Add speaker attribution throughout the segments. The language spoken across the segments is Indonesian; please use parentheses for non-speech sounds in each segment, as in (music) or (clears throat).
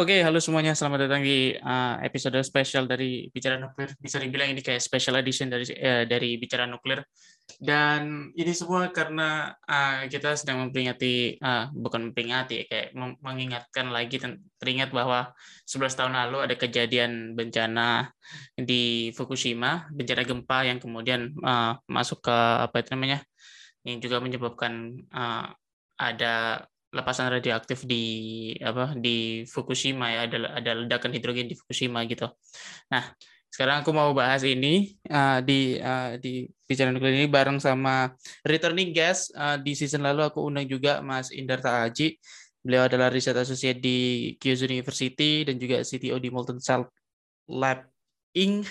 Speaker 1: Oke, halo semuanya. Selamat datang di uh, episode spesial dari Bicara Nuklir. Bisa dibilang ini kayak special edition dari uh, dari Bicara Nuklir. Dan ini semua karena uh, kita sedang memperingati, uh, bukan memperingati, kayak mengingatkan lagi teringat bahwa 11 tahun lalu ada kejadian bencana di Fukushima, bencana gempa yang kemudian uh, masuk ke apa itu namanya, yang juga menyebabkan uh, ada lepasan radioaktif di apa di Fukushima ya ada ada ledakan hidrogen di Fukushima gitu. Nah sekarang aku mau bahas ini uh, di uh, di bicara nuklir ini bareng sama returning guest uh, di season lalu aku undang juga Mas Indar Aji. Beliau adalah riset associate di Kyushu University dan juga CTO di Molten Salt Lab Inc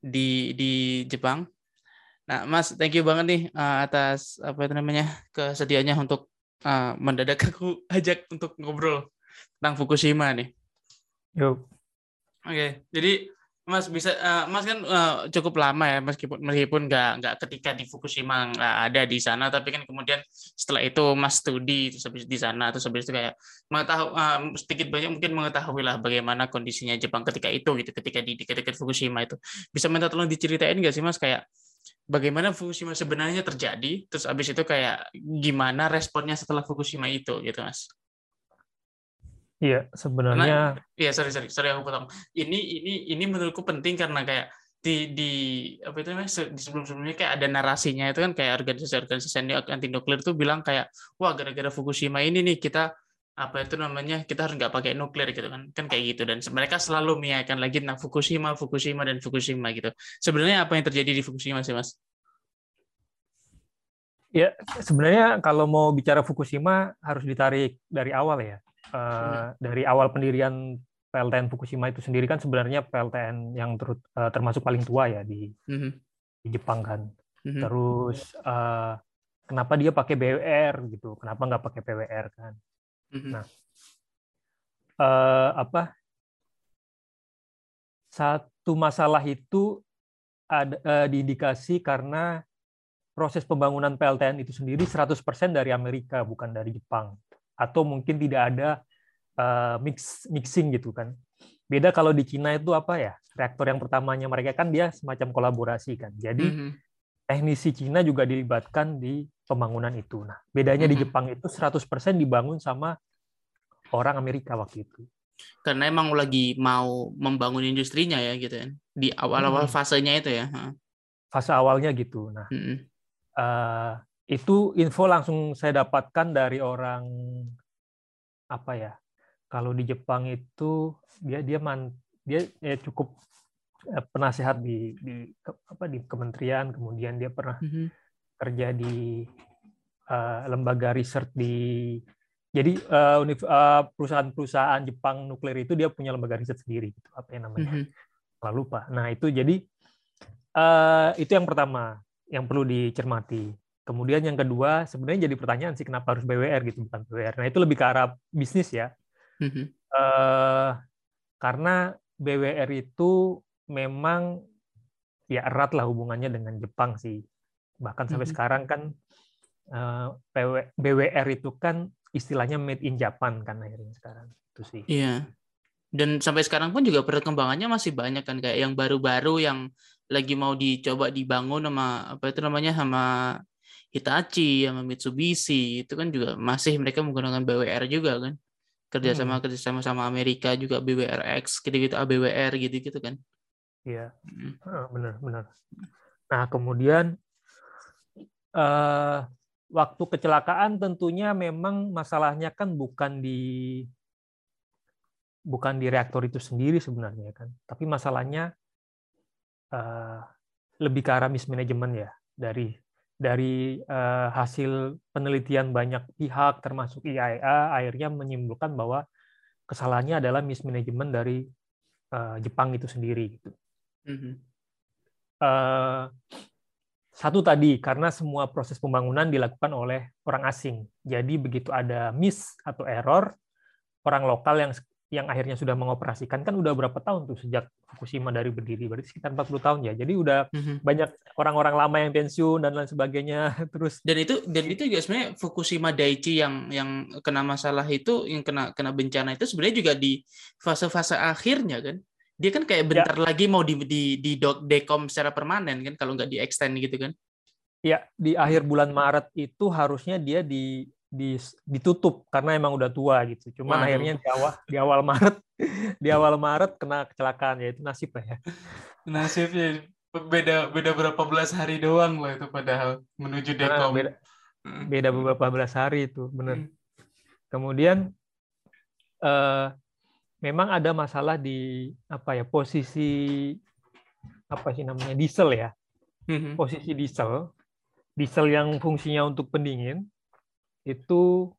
Speaker 1: di di Jepang. Nah, Mas, thank you banget nih uh, atas apa namanya kesediaannya untuk uh, mendadak aku (laughs) ajak untuk ngobrol tentang Fukushima nih.
Speaker 2: Yuk.
Speaker 1: Oke, okay. jadi Mas bisa, uh, Mas kan uh, cukup lama ya meskipun meskipun nggak nggak ketika di Fukushima nggak ada di sana, tapi kan kemudian setelah itu Mas studi terus habis di sana terus habis itu kayak mengetahui uh, sedikit banyak mungkin mengetahui lah bagaimana kondisinya Jepang ketika itu gitu ketika di dekat-dekat Fukushima itu bisa minta tolong diceritain nggak sih Mas kayak bagaimana Fukushima sebenarnya terjadi, terus abis itu kayak gimana responnya setelah Fukushima itu gitu mas?
Speaker 2: Iya sebenarnya.
Speaker 1: Iya sorry sorry sorry aku potong. Ini ini ini menurutku penting karena kayak di di apa itu namanya di sebelum sebelumnya kayak ada narasinya itu kan kayak organisasi-organisasi anti nuklir tuh bilang kayak wah gara-gara Fukushima ini nih kita apa itu namanya kita harus nggak pakai nuklir gitu kan kan kayak gitu dan mereka selalu mengingatkan lagi tentang Fukushima Fukushima dan Fukushima gitu sebenarnya apa yang terjadi di Fukushima sih mas
Speaker 2: Ya, sebenarnya kalau mau bicara Fukushima harus ditarik dari awal ya. Uh, dari awal pendirian PLTN Fukushima itu sendiri kan sebenarnya PLTN yang ter, uh, termasuk paling tua ya di, mm-hmm. di Jepang kan. Mm-hmm. Terus uh, kenapa dia pakai BWR gitu? Kenapa nggak pakai PWR kan? Mm-hmm. Nah, uh, apa? Satu masalah itu ada uh, diindikasi karena proses pembangunan PLTN itu sendiri 100% dari Amerika bukan dari Jepang atau mungkin tidak ada uh, mix mixing gitu kan beda kalau di Cina itu apa ya reaktor yang pertamanya mereka kan dia semacam kolaborasi kan jadi mm -hmm. Teknisi Cina juga dilibatkan di pembangunan itu. Nah bedanya di Jepang itu 100% dibangun sama orang Amerika waktu itu.
Speaker 1: Karena emang lagi mau membangun industrinya ya gitu kan di awal-awal hmm. fasenya itu ya
Speaker 2: fase awalnya gitu. Nah hmm uh, itu info langsung saya dapatkan dari orang apa ya kalau di Jepang itu dia dia man dia ya cukup penasehat di di apa di kementerian kemudian dia pernah mm -hmm. kerja di uh, lembaga riset di jadi uh, perusahaan-perusahaan Jepang nuklir itu dia punya lembaga riset sendiri gitu apa yang namanya mm -hmm. lupa nah itu jadi uh, itu yang pertama yang perlu dicermati. Kemudian yang kedua, sebenarnya jadi pertanyaan sih kenapa harus BWR gitu bukan BWR. Nah itu lebih ke arah bisnis ya. Mm-hmm. Uh, karena BWR itu memang ya erat lah hubungannya dengan Jepang sih. Bahkan sampai mm-hmm. sekarang kan eh, BWR itu kan istilahnya made in Japan kan akhirnya sekarang itu sih.
Speaker 1: Iya. Dan sampai sekarang pun juga perkembangannya masih banyak kan kayak yang baru-baru yang lagi mau dicoba dibangun sama apa itu namanya sama Hitachi sama Mitsubishi itu kan juga masih mereka menggunakan BWR juga kan kerjasama hmm. kerjasama sama Amerika juga BWRX gitu-gitu ABWR gitu-gitu kan
Speaker 2: iya hmm. benar benar nah kemudian uh, waktu kecelakaan tentunya memang masalahnya kan bukan di bukan di reaktor itu sendiri sebenarnya kan tapi masalahnya uh, lebih ke arah mismanagement ya dari dari uh, hasil penelitian banyak pihak termasuk IAEA akhirnya menyimpulkan bahwa kesalahannya adalah mismanagement dari uh, Jepang itu sendiri gitu. Mm-hmm. Uh, satu tadi karena semua proses pembangunan dilakukan oleh orang asing. Jadi begitu ada miss atau error, orang lokal yang yang akhirnya sudah mengoperasikan kan udah berapa tahun tuh sejak Fukushima dari berdiri berarti sekitar 40 tahun ya jadi udah mm-hmm. banyak orang-orang lama yang pensiun dan lain sebagainya (laughs) terus
Speaker 1: dan itu dan itu juga sebenarnya Fukushima Daiichi yang yang kena masalah itu yang kena kena bencana itu sebenarnya juga di fase-fase akhirnya kan dia kan kayak bentar ya. lagi mau di di di dekom secara permanen kan kalau nggak di extend gitu kan
Speaker 2: ya di akhir bulan Maret itu harusnya dia di ditutup karena emang udah tua gitu. Cuman Waduh. akhirnya di awal di awal Maret di awal Maret kena kecelakaan ya itu nasib ya.
Speaker 1: Nasibnya beda beda berapa belas hari doang lah itu padahal menuju dekom. Nah,
Speaker 2: beda, hmm. beda beberapa belas hari itu benar. Hmm. Kemudian eh, memang ada masalah di apa ya posisi apa sih namanya diesel ya. Hmm. Posisi diesel diesel yang fungsinya untuk pendingin itu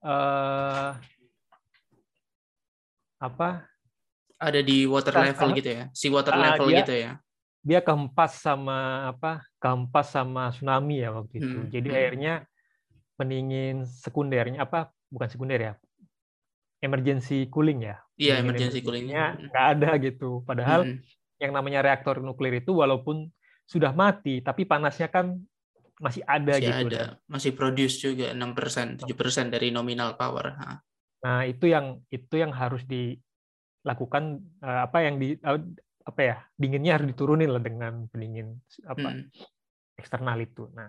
Speaker 2: uh, apa?
Speaker 1: Ada di water level gitu ya, si water uh, level dia, gitu ya.
Speaker 2: Dia kehempas sama apa? Kehempas sama tsunami ya waktu itu. Hmm. Jadi hmm. akhirnya pendingin sekundernya apa? Bukan sekunder ya, emergency cooling ya.
Speaker 1: Iya, emergency coolingnya
Speaker 2: nggak ada gitu. Padahal hmm. yang namanya reaktor nuklir itu walaupun sudah mati, tapi panasnya kan masih ada
Speaker 1: masih
Speaker 2: gitu.
Speaker 1: Ada. Masih produce juga 6%, 7% dari nominal power.
Speaker 2: Nah, itu yang itu yang harus dilakukan eh, apa yang di eh, apa ya? Dinginnya harus diturunin lah dengan pendingin apa hmm. eksternal itu. Nah.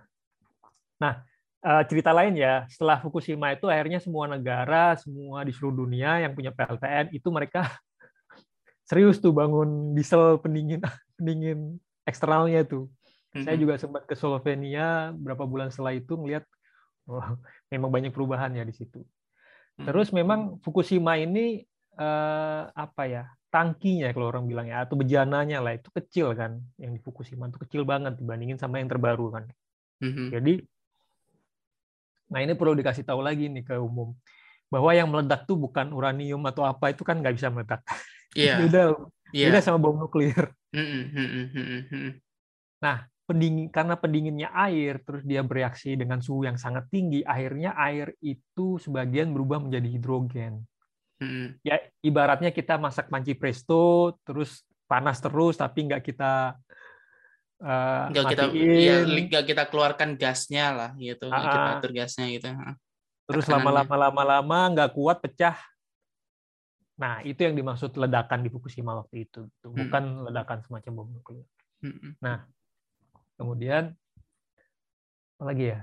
Speaker 2: Nah, eh, cerita lain ya, setelah Fukushima itu akhirnya semua negara, semua di seluruh dunia yang punya PLTN itu mereka (laughs) serius tuh bangun diesel pendingin (laughs) pendingin eksternalnya tuh. Mm-hmm. Saya juga sempat ke Slovenia berapa bulan setelah itu ngelihat oh, memang banyak perubahan ya di situ. Terus memang Fukushima ini eh, apa ya? tangkinya kalau orang bilang ya atau bejananya lah itu kecil kan yang di Fukushima itu kecil banget dibandingin sama yang terbaru kan. Mm-hmm. Jadi nah ini perlu dikasih tahu lagi nih ke umum bahwa yang meledak tuh bukan uranium atau apa itu kan nggak bisa meledak.
Speaker 1: Iya. Yeah. (laughs)
Speaker 2: beda, yeah. beda sama bom nuklir. Nah, pendingin karena pendinginnya air terus dia bereaksi dengan suhu yang sangat tinggi akhirnya air itu sebagian berubah menjadi hidrogen hmm. ya ibaratnya kita masak panci presto terus panas terus tapi nggak kita
Speaker 1: uh, nggak kita ya, nggak kita keluarkan gasnya lah gitu uh, kita atur gasnya gitu
Speaker 2: terus lama-lama lama-lama nggak kuat pecah nah itu yang dimaksud ledakan di Fukushima waktu itu bukan hmm. ledakan semacam bom nuklir hmm. nah Kemudian apa lagi ya?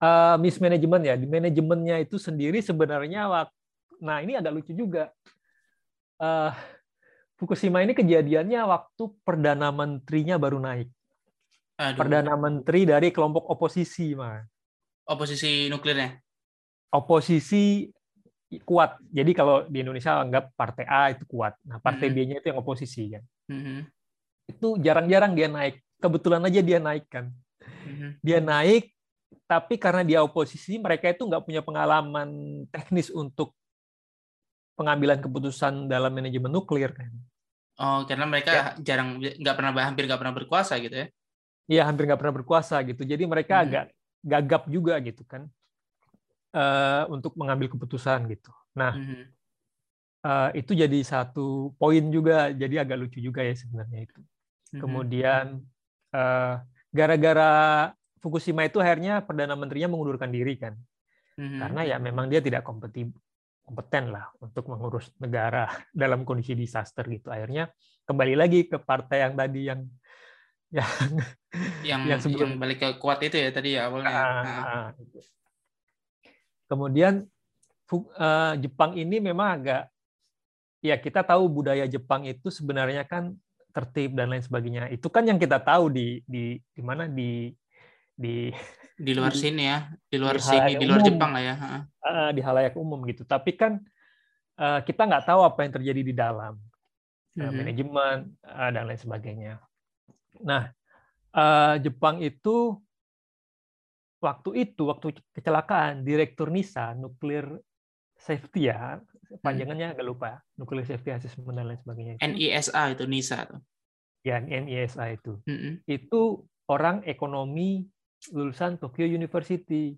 Speaker 2: Uh, mismanagement ya. Di manajemennya itu sendiri sebenarnya nah ini agak lucu juga. Uh, Fukushima ini kejadiannya waktu perdana menterinya baru naik. Aduh. Perdana menteri dari kelompok oposisi, mah.
Speaker 1: Oposisi nuklirnya.
Speaker 2: Oposisi kuat. Jadi kalau di Indonesia anggap partai A itu kuat. Nah, partai mm -hmm. B-nya itu yang oposisi kan. Mm -hmm. Itu jarang-jarang dia naik kebetulan aja dia naik kan. Mhm. Dia naik, tapi karena dia oposisi, mereka itu nggak punya pengalaman teknis untuk pengambilan keputusan dalam manajemen nuklir kan.
Speaker 1: Oh, karena mereka ya. jarang nggak pernah hampir nggak pernah berkuasa gitu ya?
Speaker 2: Iya, hampir nggak pernah berkuasa gitu. Jadi mereka hmm. agak gagap juga gitu kan uh, untuk mengambil keputusan gitu. Nah, hmm. uh, itu jadi satu poin juga. Jadi agak lucu juga ya sebenarnya itu. Hmm. Kemudian Eh, gara-gara Fukushima itu akhirnya perdana menterinya mengundurkan diri kan mm-hmm. karena ya memang dia tidak kompeten kompeten lah untuk mengurus negara (laughs) dalam kondisi disaster gitu akhirnya kembali lagi ke partai yang tadi yang (laughs)
Speaker 1: yang yang, yang sebelum yang balik ke kuat itu ya tadi ya awalnya uh, uh.
Speaker 2: kemudian uh, Jepang ini memang agak ya kita tahu budaya Jepang itu sebenarnya kan tertib dan lain sebagainya. Itu kan yang kita tahu di di di mana di di (laughs)
Speaker 1: di luar di, sini ya, di luar di sini, di luar umum, Jepang lah ya.
Speaker 2: Uh, di halayak umum gitu. Tapi kan uh, kita nggak tahu apa yang terjadi di dalam uh, mm-hmm. manajemen uh, dan lain sebagainya. Nah, uh, Jepang itu waktu itu waktu kecelakaan direktur NISA nuklir safety ya panjangannya agak lupa nuclear safety assessment dan lain sebagainya
Speaker 1: NISA itu NISA tuh
Speaker 2: ya NISA itu mm -hmm. itu orang ekonomi lulusan Tokyo University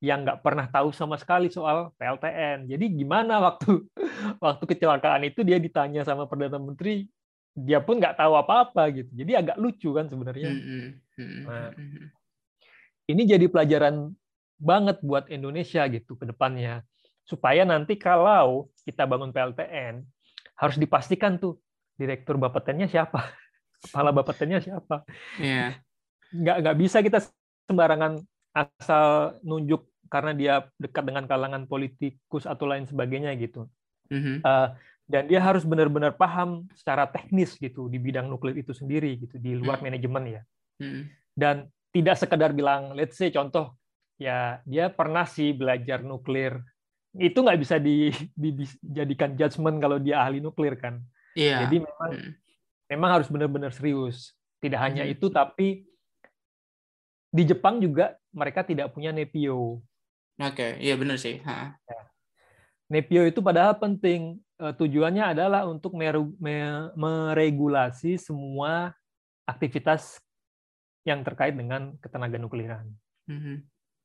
Speaker 2: yang nggak pernah tahu sama sekali soal PLTN. Jadi gimana waktu (laughs) waktu kecelakaan itu dia ditanya sama perdana menteri, dia pun nggak tahu apa-apa gitu. Jadi agak lucu kan sebenarnya. Nah, ini jadi pelajaran banget buat Indonesia gitu ke depannya supaya nanti kalau kita bangun PLTN harus dipastikan tuh direktur Bapetennya siapa, (laughs) kepala Bapetennya siapa.
Speaker 1: Yeah.
Speaker 2: Nggak nggak bisa kita sembarangan asal nunjuk karena dia dekat dengan kalangan politikus atau lain sebagainya gitu. Mm-hmm. Uh, dan dia harus benar-benar paham secara teknis gitu di bidang nuklir itu sendiri gitu di luar mm-hmm. manajemen ya. Mm-hmm. Dan tidak sekedar bilang, let's say contoh ya dia pernah sih belajar nuklir itu nggak bisa di, di, dijadikan judgement kalau dia ahli nuklir kan.
Speaker 1: Yeah.
Speaker 2: Jadi memang hmm. memang harus benar-benar serius. Tidak hanya hmm. itu tapi di Jepang juga mereka tidak punya nepio.
Speaker 1: Oke, okay. iya benar sih. Ha.
Speaker 2: Ya. Nepio itu padahal penting. E, tujuannya adalah untuk meregulasi semua aktivitas yang terkait dengan ketenaga nukliran. Mm -hmm.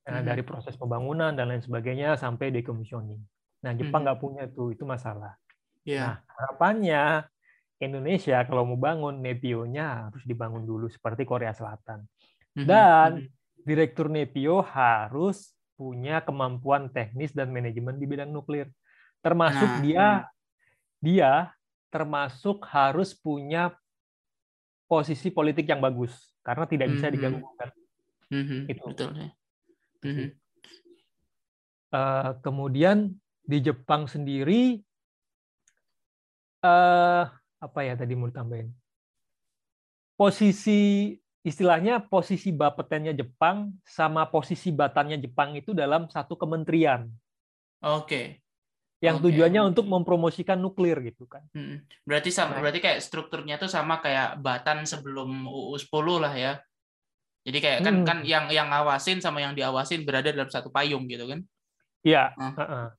Speaker 2: Nah, dari proses pembangunan dan lain sebagainya sampai decommissioning. Nah, Jepang hmm. nggak hmm. punya tuh, itu masalah. Yeah. Nah, harapannya Indonesia kalau mau bangun Nepio-nya harus dibangun dulu seperti Korea Selatan. Hmm. Dan hmm. direktur Nepio harus punya kemampuan teknis dan manajemen di bidang nuklir. Termasuk nah. dia dia termasuk harus punya posisi politik yang bagus karena tidak bisa diganggu.
Speaker 1: Mm-hmm. Itu. Betul ya. Mm-hmm.
Speaker 2: Uh, kemudian di Jepang sendiri uh, apa ya tadi mau tambahin posisi istilahnya posisi bapetennya Jepang sama posisi batannya Jepang itu dalam satu kementerian.
Speaker 1: Oke. Okay.
Speaker 2: Yang okay. tujuannya untuk mempromosikan nuklir gitu kan.
Speaker 1: Hmm. Berarti sama, nah. berarti kayak strukturnya tuh sama kayak batan sebelum UU 10 lah ya. Jadi kayak kan hmm. kan yang yang ngawasin sama yang diawasin berada dalam satu payung gitu kan?
Speaker 2: Iya. Uh.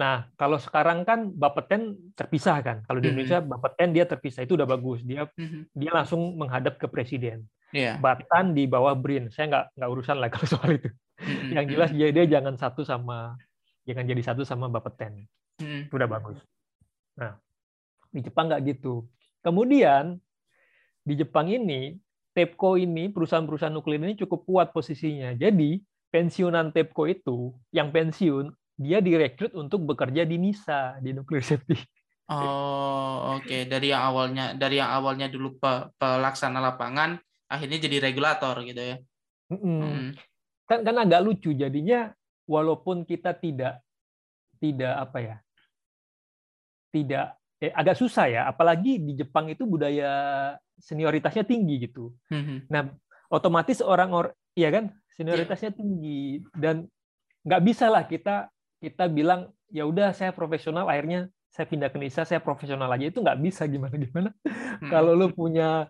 Speaker 2: Nah, kalau sekarang kan Bapeten terpisah kan. Kalau di hmm. Indonesia Bapeten dia terpisah itu udah bagus. Dia hmm. dia langsung menghadap ke presiden. Yeah. Batan di bawah BRIN. Saya nggak nggak urusan lah kalau soal itu. Hmm. Yang jelas dia dia jangan satu sama jangan jadi satu sama Bapeten. Hmm. Itu udah bagus. Nah, di Jepang nggak gitu. Kemudian di Jepang ini TEPCO ini, perusahaan-perusahaan nuklir ini cukup kuat posisinya. Jadi, pensiunan TEPCO itu, yang pensiun, dia direkrut untuk bekerja di NISA, di Nuclear Safety.
Speaker 1: Oh, oke. Okay. Dari yang awalnya dari yang awalnya dulu pe, pelaksana lapangan, akhirnya jadi regulator gitu ya.
Speaker 2: Mm -hmm. Kan kan agak lucu jadinya walaupun kita tidak tidak apa ya? Tidak eh, agak susah ya, apalagi di Jepang itu budaya senioritasnya tinggi gitu. Mm-hmm. Nah, otomatis orang or ya kan senioritasnya yeah. tinggi dan nggak bisa lah kita kita bilang ya udah saya profesional akhirnya saya pindah ke Nisa saya profesional aja itu nggak bisa gimana gimana hmm. kalau lu punya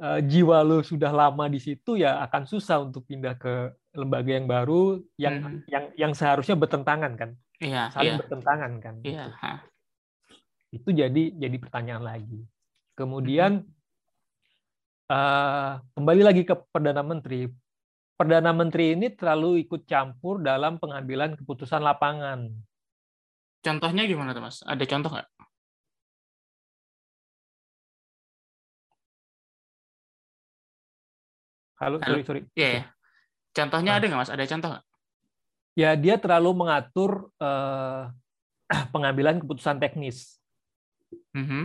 Speaker 2: uh, jiwa lu sudah lama di situ ya akan susah untuk pindah ke lembaga yang baru yang hmm. yang yang seharusnya bertentangan kan
Speaker 1: iya,
Speaker 2: saling
Speaker 1: iya.
Speaker 2: bertentangan kan
Speaker 1: iya.
Speaker 2: gitu. itu jadi jadi pertanyaan lagi kemudian hmm uh, kembali lagi ke perdana menteri. Perdana menteri ini terlalu ikut campur dalam pengambilan keputusan lapangan.
Speaker 1: Contohnya gimana, Mas? Ada contoh nggak?
Speaker 2: Halo, Halo, sorry, sorry.
Speaker 1: Iya, yeah. contohnya nah. ada nggak, Mas? Ada contoh nggak?
Speaker 2: Ya, dia terlalu mengatur uh, (clears throat) pengambilan keputusan teknis. Mm -hmm.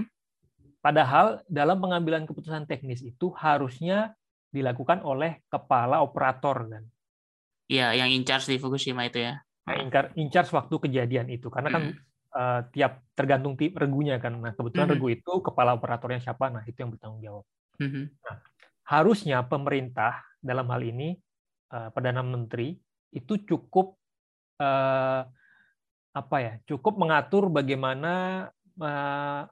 Speaker 2: Padahal dalam pengambilan keputusan teknis itu harusnya dilakukan oleh kepala operator kan.
Speaker 1: Iya, yang in charge di Fukushima itu ya.
Speaker 2: Nah, in charge waktu kejadian itu karena kan hmm. uh, tiap tergantung tip regunya kan. Nah, kebetulan hmm. regu itu kepala operatornya siapa, nah itu yang bertanggung jawab. Hmm. Nah, harusnya pemerintah dalam hal ini uh, perdana menteri itu cukup uh, apa ya? Cukup mengatur bagaimana uh,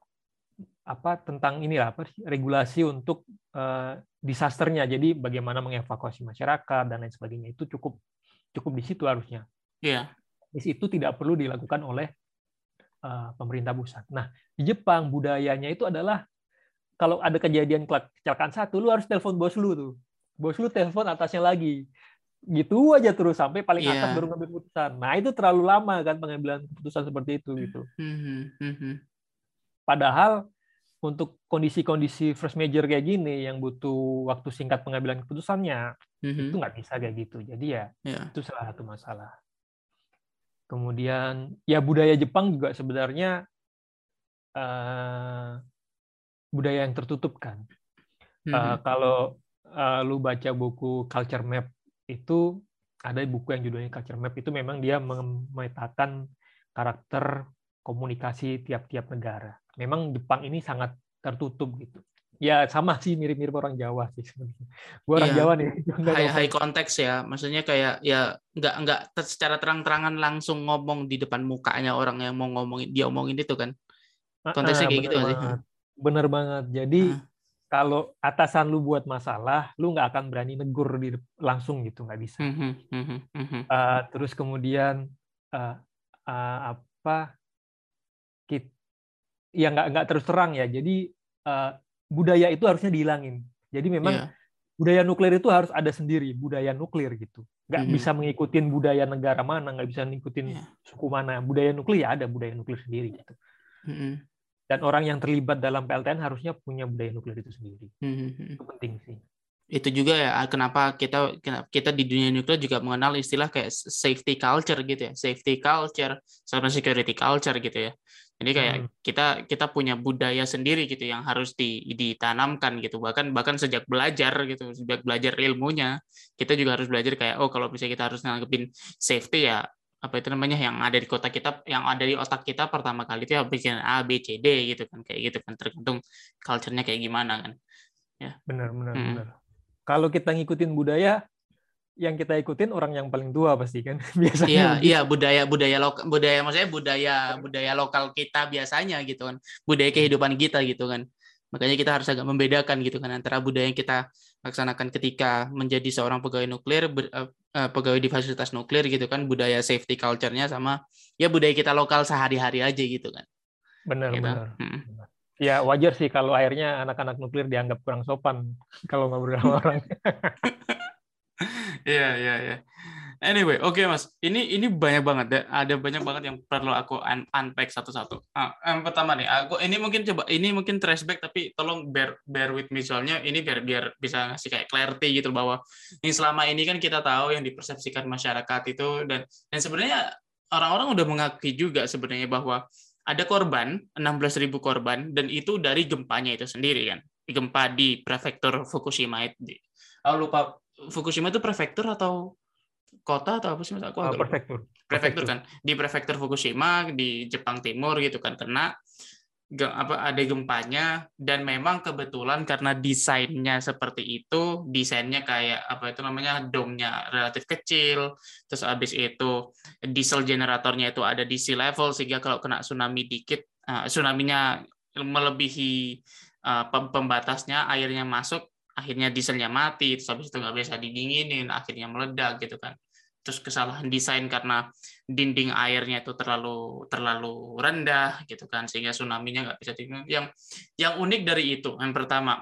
Speaker 2: apa tentang inilah apa regulasi untuk disasternya. Jadi bagaimana mengevakuasi masyarakat dan lain sebagainya itu cukup cukup di situ harusnya. Yeah. Di situ tidak perlu dilakukan oleh pemerintah pusat. Nah, di Jepang budayanya itu adalah kalau ada kejadian kecelakaan satu, lu harus telepon bos lu tuh. Bos lu telepon atasnya lagi. gitu aja terus sampai paling yeah. atas baru ngambil keputusan. Nah itu terlalu lama kan pengambilan keputusan seperti itu gitu. Mm-hmm. Padahal untuk kondisi-kondisi first major kayak gini yang butuh waktu singkat pengambilan keputusannya mm-hmm. itu nggak bisa kayak gitu. Jadi ya yeah. itu salah satu masalah. Kemudian ya budaya Jepang juga sebenarnya uh, budaya yang tertutup kan. Mm-hmm. Uh, kalau uh, lu baca buku Culture Map itu ada buku yang judulnya Culture Map itu memang dia memetakan karakter komunikasi tiap-tiap negara. Memang Jepang ini sangat tertutup gitu. Ya sama sih mirip-mirip orang Jawa sih sebenarnya. Gue orang iya. Jawa nih. (laughs)
Speaker 1: High, high konteks ya, maksudnya kayak ya nggak nggak secara terang-terangan langsung ngomong di depan mukanya orang yang mau ngomongin dia omongin itu kan. Konteksnya kayak gitu
Speaker 2: sih. Bener banget. Jadi uh kalau atasan lu buat masalah, lu nggak akan berani negur di langsung gitu, nggak bisa. Uh, terus kemudian uh, uh, apa? Kita, ya nggak nggak terus terang ya. Jadi uh, budaya itu harusnya dihilangin. Jadi memang yeah. budaya nuklir itu harus ada sendiri, budaya nuklir gitu. Nggak mm-hmm. bisa mengikutin budaya negara mana, nggak bisa ngikutin yeah. suku mana. Budaya nuklir ya ada budaya nuklir sendiri gitu. Mm-hmm dan orang yang terlibat dalam PLTN harusnya punya budaya nuklir itu sendiri. Hmm. Itu penting sih.
Speaker 1: Itu juga ya kenapa kita kita di dunia nuklir juga mengenal istilah kayak safety culture gitu ya, safety culture sama security culture gitu ya. Jadi kayak hmm. kita kita punya budaya sendiri gitu yang harus di, ditanamkan gitu. Bahkan bahkan sejak belajar gitu, sejak belajar ilmunya, kita juga harus belajar kayak oh kalau misalnya kita harus nanggepin safety ya apa itu namanya yang ada di kota kita yang ada di otak kita pertama kali itu ya bikin A B C D gitu kan kayak gitu kan tergantung culture-nya kayak gimana kan
Speaker 2: ya benar benar hmm. benar kalau kita ngikutin budaya yang kita ikutin orang yang paling tua pasti kan (laughs)
Speaker 1: biasanya iya gitu. iya budaya budaya lokal budaya maksudnya budaya budaya lokal kita biasanya gitu kan budaya kehidupan kita gitu kan makanya kita harus agak membedakan gitu kan antara budaya yang kita laksanakan ketika menjadi seorang pegawai nuklir ber, uh, pegawai di fasilitas nuklir gitu kan budaya safety culture-nya sama ya budaya kita lokal sehari-hari aja gitu kan
Speaker 2: benar gitu. benar hmm. ya wajar sih kalau akhirnya anak-anak nuklir dianggap kurang sopan (laughs) kalau ngobrol sama orang (laughs)
Speaker 1: iya iya iya Anyway, oke okay, mas, ini ini banyak banget deh. Ada banyak banget yang perlu aku un unpack satu-satu. Ah, yang pertama nih, aku ini mungkin coba ini mungkin trashback tapi tolong bear bear with me soalnya ini biar biar bisa ngasih kayak clarity gitu bahwa yang selama ini kan kita tahu yang dipersepsikan masyarakat itu dan dan sebenarnya orang-orang udah mengakui juga sebenarnya bahwa ada korban 16.000 korban dan itu dari gempanya itu sendiri kan gempa di prefektur Fukushima itu. Oh, lupa Fukushima itu prefektur atau kota atau apa sih mas? Aku
Speaker 2: oh, prefektur.
Speaker 1: Prefektur kan? Di prefektur Fukushima di Jepang Timur gitu kan karena apa ada gempanya. Dan memang kebetulan karena desainnya seperti itu desainnya kayak apa itu namanya domnya relatif kecil. Terus habis itu diesel generatornya itu ada di sea level sehingga kalau kena tsunami dikit uh, tsunaminya melebihi uh, pembatasnya airnya masuk akhirnya dieselnya mati terus habis itu nggak bisa didinginin akhirnya meledak gitu kan terus kesalahan desain karena dinding airnya itu terlalu terlalu rendah gitu kan sehingga tsunami-nya nggak bisa dingin. Yang yang unik dari itu yang pertama,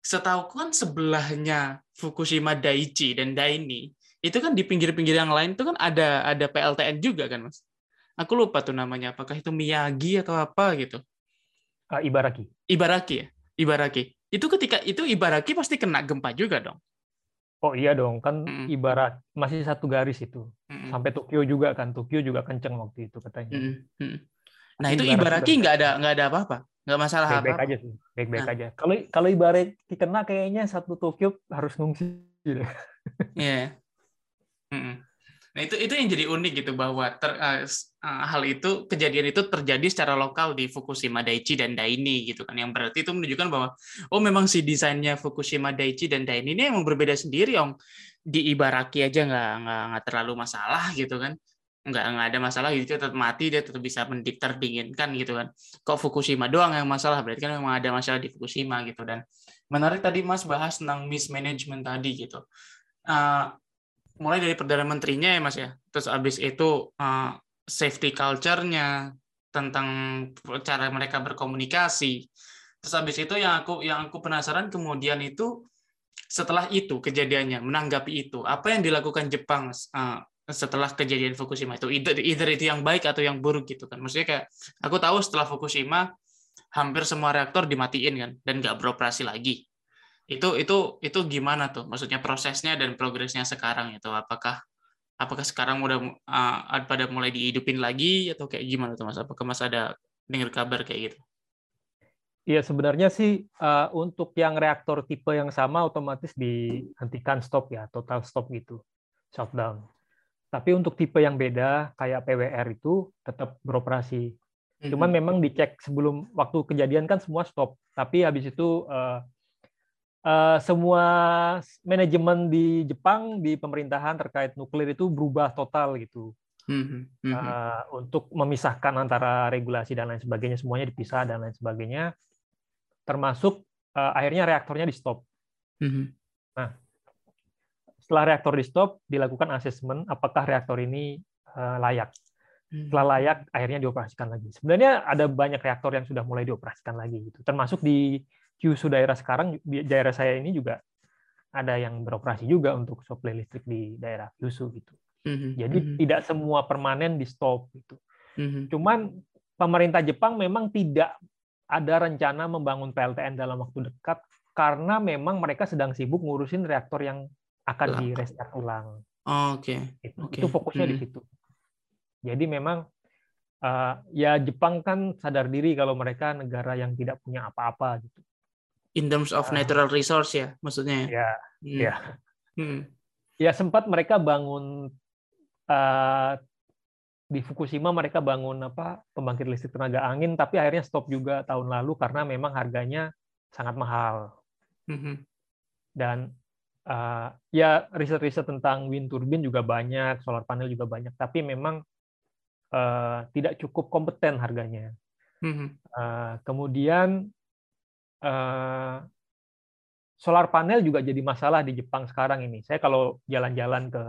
Speaker 1: setahu kan sebelahnya Fukushima Daiichi dan Daini itu kan di pinggir-pinggir yang lain itu kan ada ada PLTN juga kan mas? Aku lupa tuh namanya apakah itu Miyagi atau apa gitu?
Speaker 2: Uh, Ibaraki.
Speaker 1: Ibaraki ya, Ibaraki. Itu ketika itu Ibaraki pasti kena gempa juga dong.
Speaker 2: Oh iya dong, kan mm. ibarat masih satu garis itu. Mm. Sampai Tokyo juga kan, Tokyo juga kenceng waktu itu katanya. Mm.
Speaker 1: Nah itu Ibaraki nggak ada nggak ada apa-apa, nggak masalah
Speaker 2: baik -baik apa. aja sih, baik-baik nah. aja. Kalau kalau Ibaraki kena kayaknya satu Tokyo harus ngungsi.
Speaker 1: Iya. (laughs) yeah. mm Nah itu itu yang jadi unik gitu bahwa ter, uh, hal itu kejadian itu terjadi secara lokal di Fukushima Daiichi dan Daini gitu kan. Yang berarti itu menunjukkan bahwa oh memang si desainnya Fukushima Daiichi dan Daini ini emang berbeda sendiri om di Ibaraki aja nggak nggak nggak terlalu masalah gitu kan. Nggak nggak ada masalah gitu tetap mati dia tetap bisa mendip terdinginkan gitu kan. Kok Fukushima doang yang masalah? Berarti kan memang ada masalah di Fukushima gitu. Dan menarik tadi Mas bahas tentang mismanagement tadi gitu. Uh, mulai dari perdana menterinya ya mas ya. Terus abis itu uh, safety culture-nya tentang cara mereka berkomunikasi. Terus abis itu yang aku yang aku penasaran kemudian itu setelah itu kejadiannya menanggapi itu apa yang dilakukan Jepang uh, setelah kejadian Fukushima itu? Either, either itu yang baik atau yang buruk gitu kan? Maksudnya kayak aku tahu setelah Fukushima hampir semua reaktor dimatiin kan dan nggak beroperasi lagi itu itu itu gimana tuh maksudnya prosesnya dan progresnya sekarang itu apakah apakah sekarang udah uh, pada mulai dihidupin lagi atau kayak gimana tuh mas apakah mas ada dengar kabar kayak gitu
Speaker 2: Iya sebenarnya sih uh, untuk yang reaktor tipe yang sama otomatis dihentikan stop ya total stop gitu shutdown. Tapi untuk tipe yang beda kayak PWR itu tetap beroperasi. Cuman mm -hmm. memang dicek sebelum waktu kejadian kan semua stop. Tapi habis itu uh, uh, semua manajemen di Jepang di pemerintahan terkait nuklir itu berubah total gitu. Mm -hmm. uh, untuk memisahkan antara regulasi dan lain sebagainya semuanya dipisah dan lain sebagainya termasuk uh, akhirnya reaktornya di stop. Mm-hmm. Nah, setelah reaktor di stop, dilakukan asesmen apakah reaktor ini uh, layak. Setelah layak, akhirnya dioperasikan lagi. Sebenarnya ada banyak reaktor yang sudah mulai dioperasikan lagi, gitu. Termasuk di Kyushu daerah sekarang, di daerah saya ini juga ada yang beroperasi juga untuk suplai listrik di daerah Kyushu gitu. Mm-hmm. Jadi mm-hmm. tidak semua permanen di stop gitu. Mm-hmm. Cuman pemerintah Jepang memang tidak ada rencana membangun PLTN dalam waktu dekat karena memang mereka sedang sibuk ngurusin reaktor yang akan di restart ulang.
Speaker 1: Oh, Oke. Okay.
Speaker 2: Itu, okay. itu fokusnya hmm. di situ. Jadi memang uh, ya Jepang kan sadar diri kalau mereka negara yang tidak punya apa-apa gitu.
Speaker 1: In terms of uh, natural resource ya, maksudnya.
Speaker 2: Ya, hmm. ya. Hmm. Ya sempat mereka bangun uh, di Fukushima mereka bangun apa pembangkit listrik tenaga angin tapi akhirnya stop juga tahun lalu karena memang harganya sangat mahal mm-hmm. dan uh, ya riset-riset tentang wind turbine juga banyak solar panel juga banyak tapi memang uh, tidak cukup kompeten harganya mm-hmm. uh, kemudian uh, solar panel juga jadi masalah di Jepang sekarang ini saya kalau jalan-jalan ke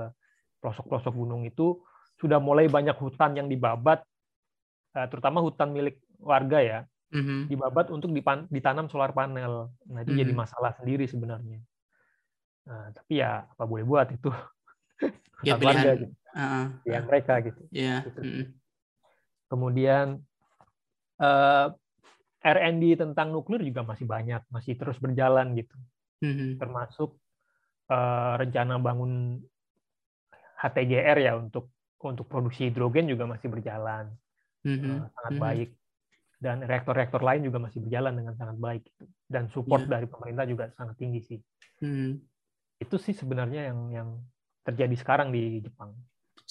Speaker 2: pelosok-pelosok gunung itu sudah mulai banyak hutan yang dibabat, eh, terutama hutan milik warga ya, mm-hmm. dibabat untuk ditanam solar panel. Nah itu mm-hmm. jadi masalah sendiri sebenarnya. Nah, tapi ya apa boleh buat itu
Speaker 1: ya, pilihan, warga, gitu.
Speaker 2: uh, pilihan mereka gitu.
Speaker 1: Yeah. gitu.
Speaker 2: Mm-hmm. Kemudian uh, eh, R&D tentang nuklir juga masih banyak, masih terus berjalan gitu. Mm-hmm. Termasuk uh, rencana bangun HTGR ya untuk untuk produksi hidrogen juga masih berjalan mm-hmm. sangat mm-hmm. baik dan reaktor-reaktor lain juga masih berjalan dengan sangat baik dan support yeah. dari pemerintah juga sangat tinggi sih mm-hmm. itu sih sebenarnya yang yang terjadi sekarang di Jepang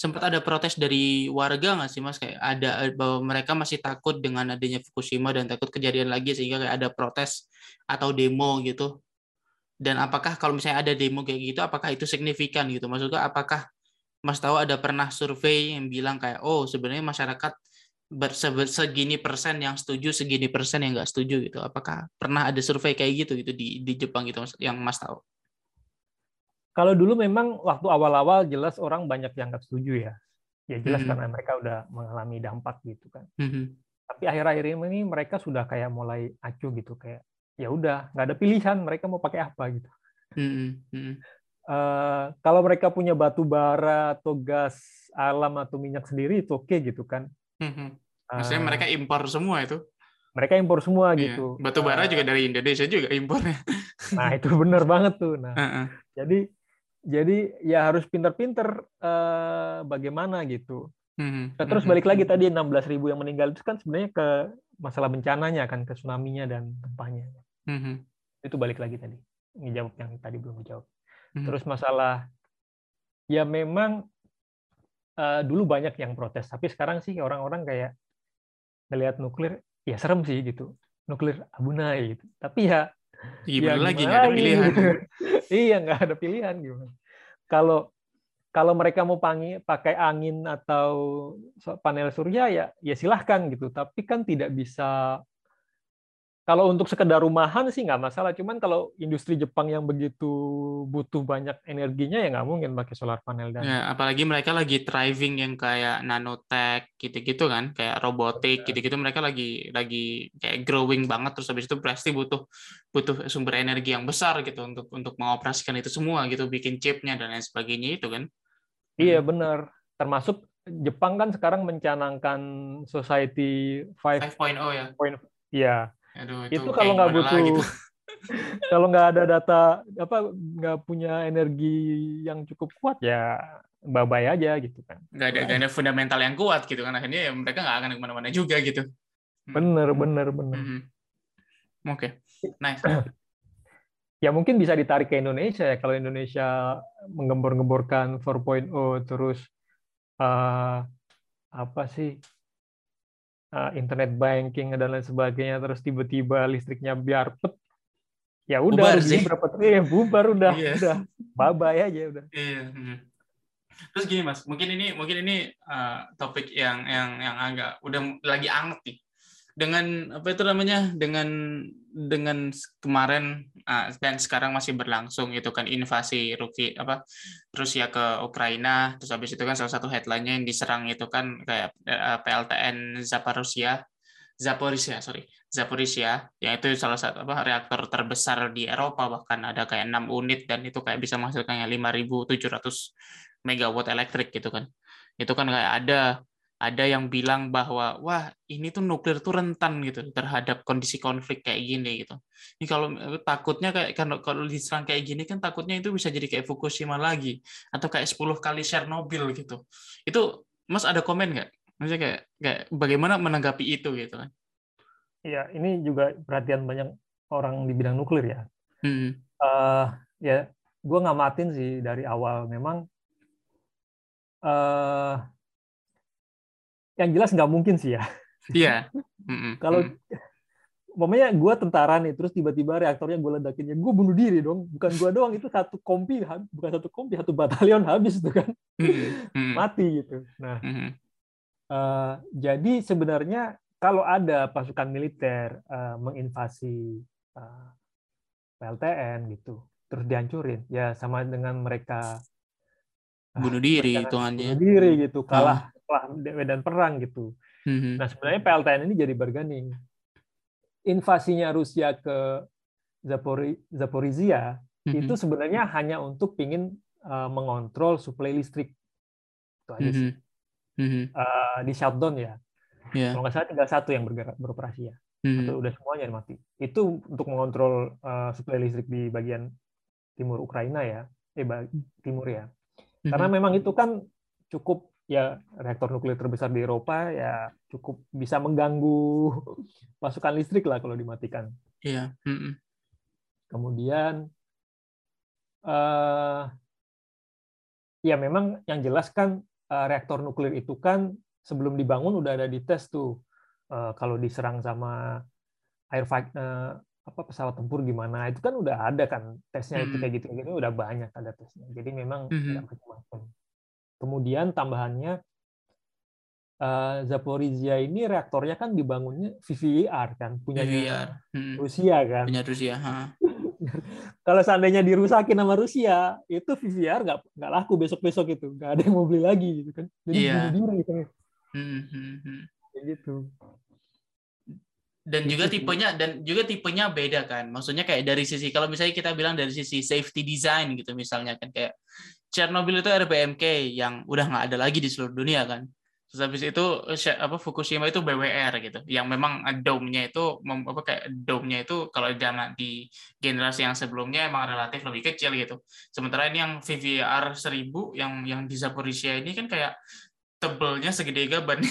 Speaker 1: sempat ada protes dari warga nggak sih mas? Kayak ada bahwa mereka masih takut dengan adanya Fukushima dan takut kejadian lagi sehingga kayak ada protes atau demo gitu. Dan apakah kalau misalnya ada demo kayak gitu apakah itu signifikan gitu? Maksudnya apakah Mas tahu ada pernah survei yang bilang kayak oh sebenarnya masyarakat segini persen yang setuju segini persen yang nggak setuju gitu? Apakah pernah ada survei kayak gitu gitu di di Jepang gitu yang Mas tahu
Speaker 2: kalau dulu memang waktu awal-awal jelas orang banyak yang nggak setuju ya ya jelas mm -hmm. karena mereka udah mengalami dampak gitu kan mm -hmm. tapi akhir-akhir ini mereka sudah kayak mulai acuh gitu kayak ya udah nggak ada pilihan mereka mau pakai apa gitu mm -hmm. Uh, kalau mereka punya batu bara atau gas alam atau minyak sendiri itu oke okay, gitu kan.
Speaker 1: Hmm. Maksudnya uh, mereka impor semua itu.
Speaker 2: Mereka impor semua iya. gitu.
Speaker 1: Batu bara uh, juga dari Indonesia juga impornya.
Speaker 2: Nah itu benar banget tuh. Nah uh -uh. jadi jadi ya harus pinter-pinter uh, bagaimana gitu. Hmm. Nah, terus balik lagi tadi 16.000 yang meninggal itu kan sebenarnya ke masalah bencananya kan ke tsunami-nya dan gempanya. Hmm. Itu balik lagi tadi. Ngejawab yang tadi belum dijawab. Hmm. Terus masalah ya memang uh, dulu banyak yang protes, tapi sekarang sih orang-orang kayak ngelihat nuklir ya serem sih gitu. Nuklir abunai gitu. Tapi ya
Speaker 1: gimana ya, lagi nggak ada pilihan.
Speaker 2: Iya nggak ada pilihan gimana. Kalau kalau mereka mau pangi, pakai angin atau panel surya ya ya silahkan gitu. Tapi kan tidak bisa kalau untuk sekedar rumahan sih nggak masalah. Cuman kalau industri Jepang yang begitu butuh banyak energinya ya nggak mungkin pakai solar panel dan.
Speaker 1: Ya, apalagi mereka lagi thriving yang kayak nanotech gitu-gitu kan, kayak robotik gitu-gitu mereka lagi lagi kayak growing banget terus habis itu pasti butuh butuh sumber energi yang besar gitu untuk untuk mengoperasikan itu semua gitu, bikin chipnya dan lain sebagainya itu kan.
Speaker 2: Iya hmm. benar. Termasuk Jepang kan sekarang mencanangkan Society 5.0
Speaker 1: ya.
Speaker 2: Iya Aduh, itu, itu kalau nggak butuh gitu. (laughs) kalau nggak ada data apa nggak punya energi yang cukup kuat ya babai aja gitu kan
Speaker 1: nggak ada nggak ada fundamental yang kuat gitu kan akhirnya ya mereka nggak akan ke mana-mana juga gitu
Speaker 2: hmm. bener bener bener mm -hmm.
Speaker 1: oke okay. nice (clears throat)
Speaker 2: ya mungkin bisa ditarik ke Indonesia ya kalau Indonesia menggembor-gemborkan 4.0 terus uh, apa sih internet banking dan lain sebagainya terus tiba-tiba listriknya biar pet ya udah berapa triliun bubar udah iya. udah bye bye aja udah
Speaker 1: iya. Hmm. terus gini mas mungkin ini mungkin ini uh, topik yang yang yang agak udah lagi anget nih dengan apa itu namanya? Dengan dengan kemarin uh, dan sekarang masih berlangsung itu kan invasi Ruki apa Rusia ke Ukraina. Terus habis itu kan salah satu headline-nya yang diserang itu kan kayak eh, PLTN Zaporizhia Zaporizhia sorry Zaporizhia yang itu salah satu apa reaktor terbesar di Eropa bahkan. Ada kayak enam unit dan itu kayak bisa menghasilkan 5.700 megawatt elektrik gitu kan. Itu kan kayak ada ada yang bilang bahwa wah ini tuh nuklir tuh rentan gitu terhadap kondisi konflik kayak gini gitu. Ini kalau eh, takutnya kayak kalau kalau diserang kayak gini kan takutnya itu bisa jadi kayak Fukushima lagi atau kayak 10 kali Chernobyl gitu. Itu Mas ada komen nggak? Maksudnya kayak kayak bagaimana menanggapi itu gitu kan?
Speaker 2: Iya, ini juga perhatian banyak orang di bidang nuklir ya.
Speaker 1: Hmm.
Speaker 2: Uh, ya, gue ngamatin sih dari awal. Memang uh, yang jelas nggak mungkin sih ya.
Speaker 1: Iya. (laughs)
Speaker 2: Kalau umpamanya gue tentara nih, terus tiba-tiba reaktornya gue ledakin, ya gue bunuh diri dong. Bukan gue doang, itu satu kompi, bukan satu kompi, satu batalion habis tuh kan. (laughs) Mati gitu. Nah, uh, jadi sebenarnya kalau ada pasukan militer uh, menginvasi uh, PLTN gitu, terus dihancurin, ya sama dengan mereka
Speaker 1: bunuh diri hitungannya.
Speaker 2: Bunuh diri gitu, kalah setelah medan perang gitu. Mm-hmm. Nah sebenarnya PLTN ini jadi bargaining. Invasinya Rusia ke Zapori, Zaporizhia mm-hmm. itu sebenarnya hanya untuk pingin uh, mengontrol suplai listrik. Itu aja sih. Mm-hmm. Uh, di shutdown ya. Yeah. Kalau nggak salah tinggal satu yang bergerak, beroperasi ya. Mm-hmm. Atau udah semuanya mati. Itu untuk mengontrol uh, suplai listrik di bagian timur Ukraina ya. Eh, timur ya. Mm-hmm. Karena memang itu kan cukup ya reaktor nuklir terbesar di Eropa ya cukup bisa mengganggu pasukan listrik lah kalau dimatikan.
Speaker 1: Iya. Mm -mm.
Speaker 2: Kemudian uh, ya memang yang jelas kan uh, reaktor nuklir itu kan sebelum dibangun udah ada di tes tuh uh, kalau diserang sama air fight uh, apa pesawat tempur gimana itu kan udah ada kan tesnya itu kayak gitu gitu udah banyak ada tesnya jadi memang mm -hmm. macam-macam Kemudian tambahannya uh, Zaporizhia ini reaktornya kan dibangunnya VVIR kan, punya hmm. Rusia kan.
Speaker 1: Punya Rusia. (laughs)
Speaker 2: Kalau seandainya dirusakin sama Rusia, itu VVR nggak nggak laku besok-besok itu, nggak ada yang mau beli lagi gitu kan. Jadi
Speaker 1: yeah.
Speaker 2: bunuh gitu.
Speaker 1: Hmm, hmm, hmm.
Speaker 2: gitu.
Speaker 1: Dan juga tipenya dan juga tipenya beda kan. Maksudnya kayak dari sisi kalau misalnya kita bilang dari sisi safety design gitu misalnya kan kayak Chernobyl itu RBMK yang udah nggak ada lagi di seluruh dunia kan. Terus habis itu apa Fukushima itu BWR gitu, yang memang dome-nya itu apa kayak dome-nya itu kalau zaman di generasi yang sebelumnya emang relatif lebih kecil gitu. Sementara ini yang VVR 1000 yang yang di Zaporizhia ini kan kayak tebelnya segede gaban.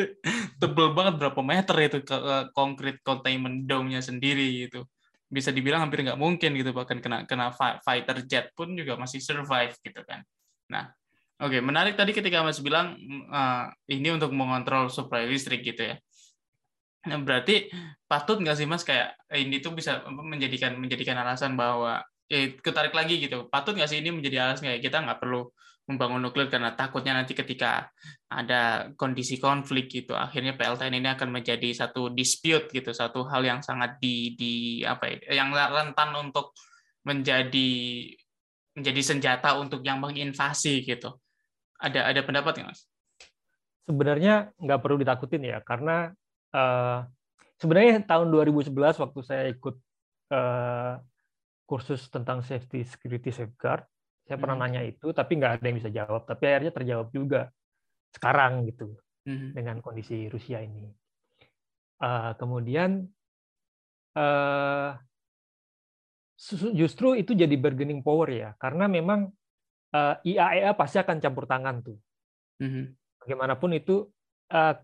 Speaker 1: (laughs) Tebel banget berapa meter itu ke, ke concrete containment dome-nya sendiri gitu bisa dibilang hampir nggak mungkin gitu bahkan kena kena fighter jet pun juga masih survive gitu kan nah oke okay, menarik tadi ketika mas bilang uh, ini untuk mengontrol supply listrik gitu ya nah berarti patut nggak sih mas kayak ini tuh bisa menjadikan menjadikan alasan bahwa ya ketarik lagi gitu. Patut nggak sih ini menjadi alasan kayak kita nggak perlu membangun nuklir karena takutnya nanti ketika ada kondisi konflik gitu akhirnya PLTN ini akan menjadi satu dispute gitu satu hal yang sangat di di apa ya yang rentan untuk menjadi menjadi senjata untuk yang menginvasi gitu ada ada pendapat nggak mas?
Speaker 2: Sebenarnya nggak perlu ditakutin ya karena uh, sebenarnya tahun 2011 waktu saya ikut uh, kursus tentang safety security safeguard saya pernah hmm. nanya itu, tapi nggak ada yang bisa jawab. Tapi akhirnya terjawab juga sekarang gitu hmm. dengan kondisi Rusia ini. Uh, kemudian uh, justru itu jadi bargaining power ya, karena memang uh, eh, IAEA e pasti akan campur tangan tuh. Hmm. Bagaimanapun itu uh,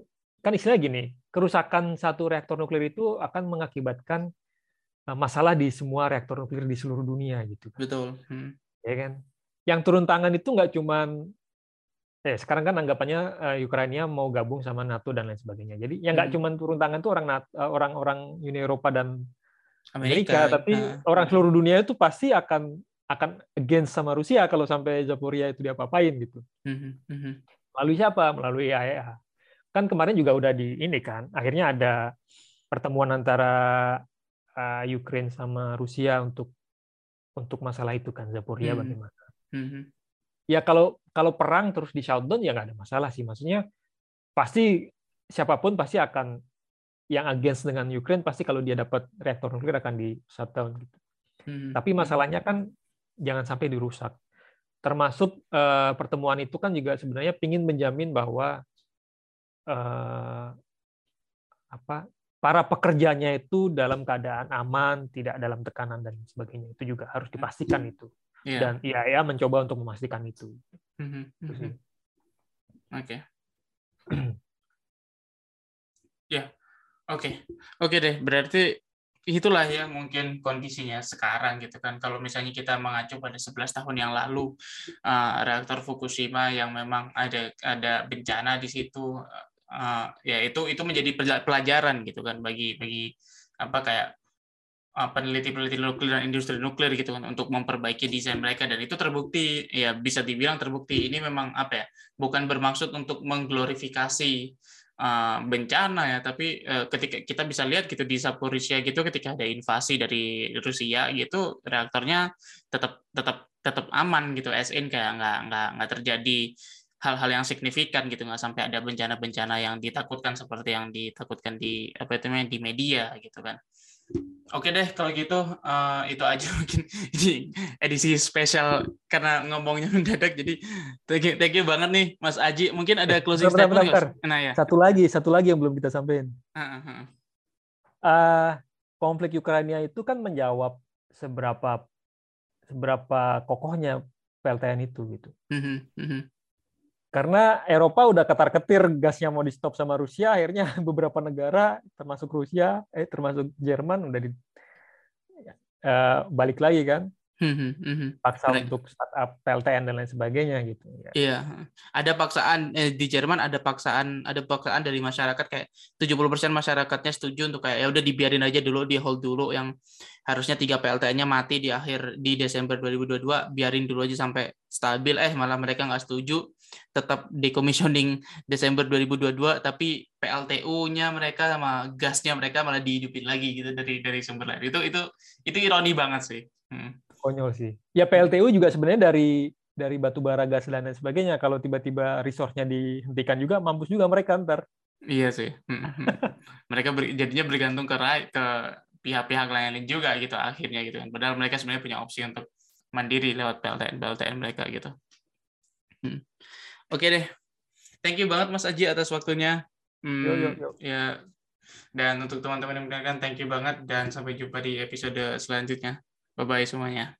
Speaker 2: kan istilah gini, kerusakan satu reaktor nuklir itu akan mengakibatkan masalah di semua reaktor nuklir di seluruh dunia gitu.
Speaker 1: Betul. Hmm
Speaker 2: ya kan yang turun tangan itu nggak cuman eh sekarang kan anggapannya uh, Ukraina mau gabung sama NATO dan lain sebagainya jadi yang nggak hmm. cuman turun tangan itu orang uh, orang orang Uni Eropa dan Amerika, Amerika tapi nah. orang seluruh dunia itu pasti akan akan against sama Rusia kalau sampai Zaporia itu diapa-apain gitu. Mm -hmm. Melalui siapa? Melalui IAEA. Kan kemarin juga udah di ini kan, akhirnya ada pertemuan antara uh, Ukraine sama Rusia untuk untuk masalah itu kan Zaporia hmm. bagaimana. Hmm. Ya kalau kalau perang terus di shutdown ya nggak ada masalah sih. Maksudnya pasti siapa pun pasti akan yang against dengan Ukraine pasti kalau dia dapat reaktor nuklir akan di shutdown gitu. Hmm. Tapi masalahnya kan jangan sampai dirusak. Termasuk uh, pertemuan itu kan juga sebenarnya ingin menjamin bahwa uh, apa para pekerjanya itu dalam keadaan aman, tidak dalam tekanan dan sebagainya. Itu juga harus dipastikan itu. Yeah. Dan IAEA mencoba untuk memastikan itu.
Speaker 1: Mm-hmm. Mm-hmm. Oke. (clears throat) Ya, oke, oke deh. Berarti itulah ya mungkin kondisinya sekarang gitu kan. Kalau misalnya kita mengacu pada 11 tahun yang lalu uh, reaktor Fukushima yang memang ada ada bencana di situ uh, ya itu itu menjadi pelajaran gitu kan bagi bagi apa kayak peneliti-peneliti nuklir dan industri nuklir gitu kan untuk memperbaiki desain mereka dan itu terbukti ya bisa dibilang terbukti. Ini memang apa ya bukan bermaksud untuk mengglorifikasi uh, bencana ya tapi uh, ketika kita bisa lihat gitu di Zaporizhia gitu ketika ada invasi dari Rusia gitu reaktornya tetap tetap tetap aman gitu SN kayak nggak nggak nggak terjadi hal-hal yang signifikan gitu nggak sampai ada bencana-bencana yang ditakutkan seperti yang ditakutkan di apa itu namanya di media gitu kan oke deh kalau gitu uh, itu aja (laughs) mungkin ini edisi spesial karena ngomongnya (laughs) mendadak jadi thank you, thank you banget nih Mas Aji mungkin ada closing bentar, statement bentar,
Speaker 2: bentar. nah ya satu lagi satu lagi yang belum kita sampaikan uh, uh, uh. konflik Ukraina itu kan menjawab seberapa seberapa kokohnya PLTN itu gitu. Uh -huh karena Eropa udah ketar-ketir gasnya mau di stop sama Rusia, akhirnya (laughs) beberapa negara termasuk Rusia, eh termasuk Jerman udah di uh, balik lagi kan. Hmm, hmm, hmm, paksa untuk startup PLTN dan lain sebagainya gitu.
Speaker 1: Ya. Iya, ada paksaan eh, di Jerman ada paksaan ada paksaan dari masyarakat kayak 70% masyarakatnya setuju untuk kayak ya udah dibiarin aja dulu di hold dulu yang harusnya tiga PLTN-nya mati di akhir di Desember 2022 biarin dulu aja sampai stabil eh malah mereka nggak setuju tetap decommissioning Desember 2022 tapi PLTU-nya mereka sama gasnya mereka malah dihidupin lagi gitu dari dari sumber lain itu itu itu ironi banget sih. Hmm
Speaker 2: konyol sih. Ya PLTU juga sebenarnya dari dari batu bara gas dan lain sebagainya. Kalau tiba-tiba resource-nya dihentikan juga, mampus juga mereka ntar.
Speaker 1: Iya sih. Hmm, hmm. mereka ber, jadinya bergantung ke ke pihak-pihak lain juga gitu akhirnya gitu kan. Padahal mereka sebenarnya punya opsi untuk mandiri lewat PLTN PLTN mereka gitu. Hmm. Oke deh. Thank you banget Mas Aji atas waktunya. Hmm, yo, yo, yo. Ya. Dan untuk teman-teman yang mendengarkan, thank you banget dan sampai jumpa di episode selanjutnya. Bye-bye semuanya.